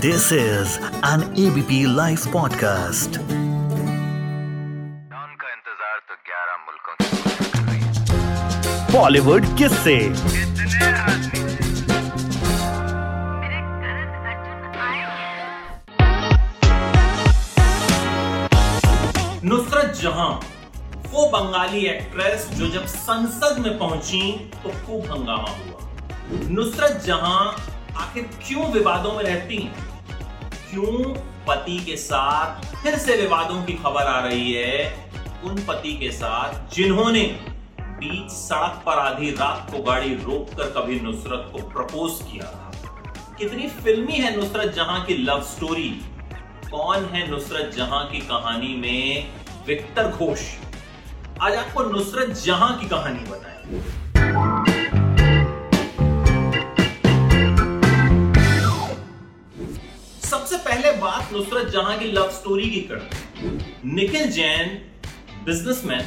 This is an ABP Life podcast. Don का इंतज़ार तो 11 मुल्कों बॉलीवुड किस से नुसरत जहाँ वो बंगाली एक्ट्रेस जो जब संसद में पहुँची तो खूब हंगामा हुआ। नुसरत जहाँ आखिर क्यों विवादों में रहती हैं? क्यों पति के साथ फिर से विवादों की खबर आ रही है? उन पति के साथ जिन्होंने बीच सड़क पर आधी रात को गाड़ी रोककर कभी नुसरत को प्रपोज किया था। कितनी फिल्मी है नुसरत जहाँ की लव स्टोरी। कौन है नुसरत जहाँ की कहानी में विक्टर घोष? आज आपको नुसरत जहाँ की कहानी बताएँ। पहले बात नुसरत जहाँ की लव स्टोरी की करते निखिल जैन बिजनेसमैन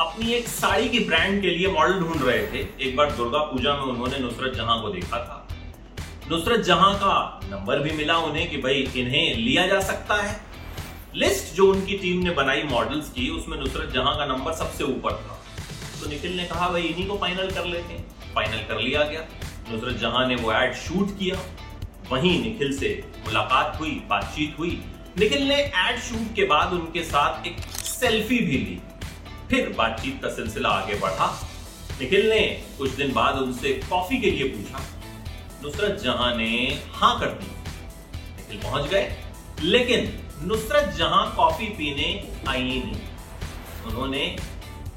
अपनी एक साड़ी की ब्रांड के लिए मॉडल ढूंढ रहे थे। एक बार दुर्गा पूजा में उन्होंने नुसरत जहाँ को देखा था। नुसरत जहाँ का नंबर भी मिला उन्हें कि भाई इन्हें लिया जा सकता है। लिस्ट जो उनकी टीम ने बनाई मॉडल्स की, उसमें नुसरत जहाँ का नंबर सबसे ऊपर था। तो निखिल ने कहा, भाई इन्हीं को फाइनल कर लेते हैं। फाइनल कर लिया गया। नुसरत जहाँ ने वो एड शूट किया। वहीं निखिल से मुलाकात हुई, बातचीत हुई। निखिल ने एड शूट के बाद उनके साथ एक सेल्फी भी ली। फिर बातचीत का सिलसिला आगे बढ़ा। निखिल ने कुछ दिन बाद उनसे कॉफ़ी के लिए पूछा। नुसरत जहाँ ने हाँ कर दी। निखिल पहुँच गए, लेकिन नुसरत जहाँ कॉफ़ी पीने आई नहीं। उन्होंने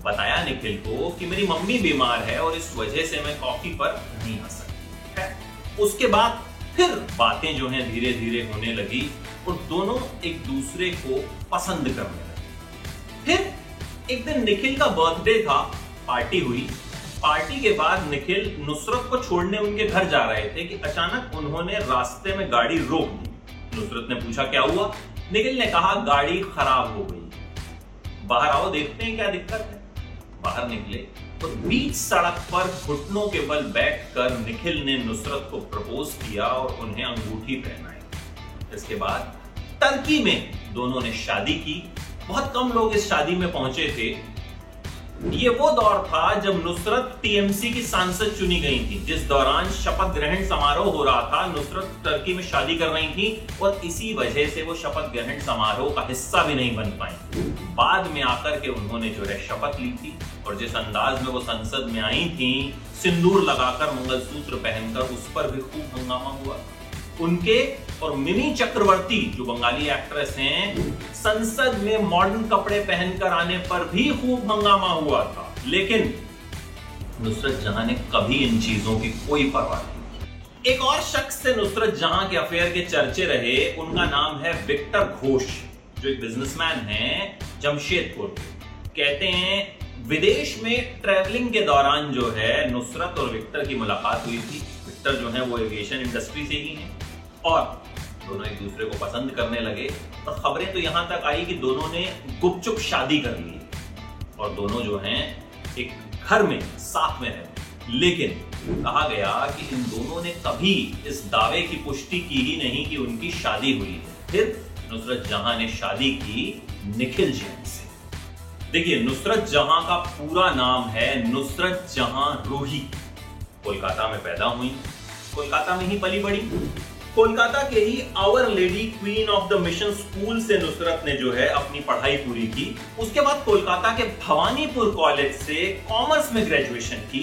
बताया निखिल को कि मेरी मम्मी बीमार है और इस वजह से मैं कॉफ़ी पर नहीं आ सकती। है उसके बाद फिर बातें जो हैं धीरे धीरे होने लगी और दोनों एक दूसरे को पसंद करने लगे। फिर एक दिन निखिल का बर्थडे था, पार्टी हुई। पार्टी के बाद निखिल नुसरत को छोड़ने उनके घर जा रहे थे कि अचानक उन्होंने रास्ते में गाड़ी रोक दी। नुसरत ने पूछा, क्या हुआ? निखिल ने कहा, गाड़ी खराब हो गई। बाहर आओ, देखते हैं क्या दिक्कत है। बाहर निकले। तो बीच सड़क पर घुटनों के बल बैठकर निखिल ने नुसरत को प्रपोज किया और उन्हें अंगूठी पहनाई। इसके बाद टर्की में दोनों ने शादी की। बहुत कम लोग इस शादी में पहुँचे थे। ये वो दौर था जब नुसरत टीएमसी की सांसद चुनी गई थी। जिस दौरान शपथ ग्रहण समारोह हो रहा था, नुसरत टर्की में शादी कर रही थी और इसी वजह से वो शपथ ग्रहण समारोह का हिस्सा भी नहीं बन पाई। बाद में आकर के उन्होंने जो है शपथ ली थी और जिस अंदाज में वो संसद में आई थी, सिंदूर लगाकर मंगलसूत्र पहनकर उस पर भी खूब हंगामा हुआ। उनके और मिनी चक्रवर्ती जो बंगाली एक्ट्रेस हैं, संसद में मॉडर्न कपड़े पहनकर आने पर भी खूब हंगामा हुआ था। लेकिन नुसरत जहाँ ने कभी इन चीज़ों की कोई परवाह नहीं। एक और शख्स से नुसरत जहाँ के अफेयर के चर्चे रहे, उनका नाम है विक्टर घोष, जो एक बिजनेसमैन है जमशेदपुर कहते हैं, विदेश में ट्रैवलिंग के दौरान जो है, नुसरत और विक्टर की मुलाकात हुई थी। विक्टर जो है, वो एविएशन इंडस्ट्री से ही हैं। और दोनों एक दूसरे को पसंद करने लगे और खबरें तो यहाँ तक आई कि दोनों ने गुपचुप शादी कर ली। और दोनों जो हैं, एक घर में, साथ में रहते लेकिन कहा गया कि इन दोनों ने कभी इस दावे की पुष्टि की ही नहीं कि उनकी शादी हुई है। फिर नुसरत जहाँ ने शादी की, निखिल जैन से देखिए, नुसरत जहाँ का पूरा नाम है नुसरत जहाँ रूही। कोलकाता में पैदा हुई। कोलकाता में ही पली बड़ी। कोलकाता के ही Our Lady Queen of the Mission School से नुसरत ने जो है अपनी पढ़ाई पूरी की। उसके बाद कोलकाता के भवानीपुर कॉलेज से कॉमर्स में ग्रेजुएशन की।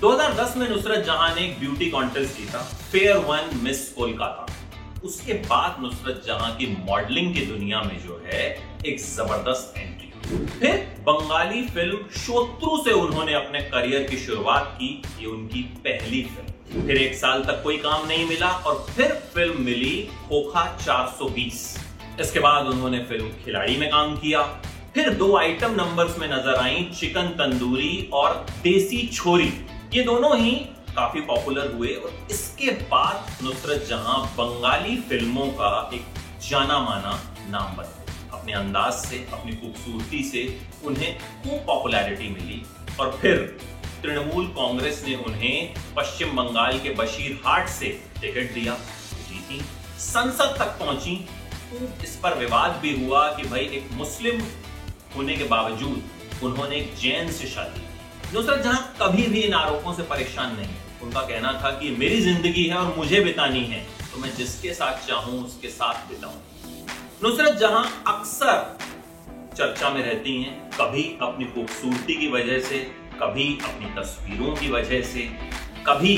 2010 में नुसरत जहाँ ने एक ब्यूटी कॉन्टेस्ट जीता, फेयर वन मिस कोलकाता। उसके बाद नुसरत जहाँ की मॉडलिंग की दुनिया में जो है एक ज़बरदस्त एंट्री फिर बंगाली फ़िल्म शोत्रु से उन्होंने अपने करियर की शुरुआत की, ये उनकी पहली फ़िल्म। फिर एक साल तक कोई काम नहीं मिला और फिर फ़िल्म मिली खोखा 420 इसके बाद उन्होंने फ़िल्म खिलाड़ी में काम किया। फिर दो आइटम नंबर्स में नज़र आई, चिकन तंदूरी और देसी छोरी। ये दोनों ही काफ़ी पॉपुलर हुए और इसके बाद नुसरत जहाँ बंगाली फ़िल्मों का एक जाना माना नाम बन गए। अपने अंदाज से, अपनी खूबसूरती से उन्हें खूब पॉपुलैरिटी मिली। और फिर तृणमूल कांग्रेस ने उन्हें पश्चिम बंगाल के बशीरहाट से टिकट दिया। जीती। संसद तक पहुँची। इस पर विवाद भी हुआ कि भाई एक मुस्लिम होने के बावजूद उन्होंने एक जैन से शादी नुसरत जहाँ कभी भी इन आरोपों से परेशान नहीं। उनका कहना था कि मेरी ज़िंदगी है और मुझे बितानी है। तो मैं जिसके साथ चाहूँ, उसके साथ बिताऊं। नुसरत जहाँ अक्सर चर्चा में रहती हैं, कभी अपनी खूबसूरती की वजह से, कभी अपनी तस्वीरों की वजह से, कभी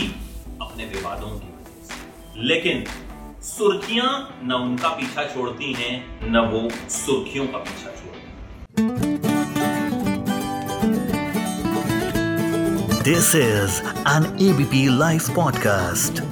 अपने विवादों की वजह से लेकिन सुर्खियाँ न उनका पीछा छोड़ती हैं, न वो सुर्खियों का पीछा छोड़ती this is an ABP live podcast.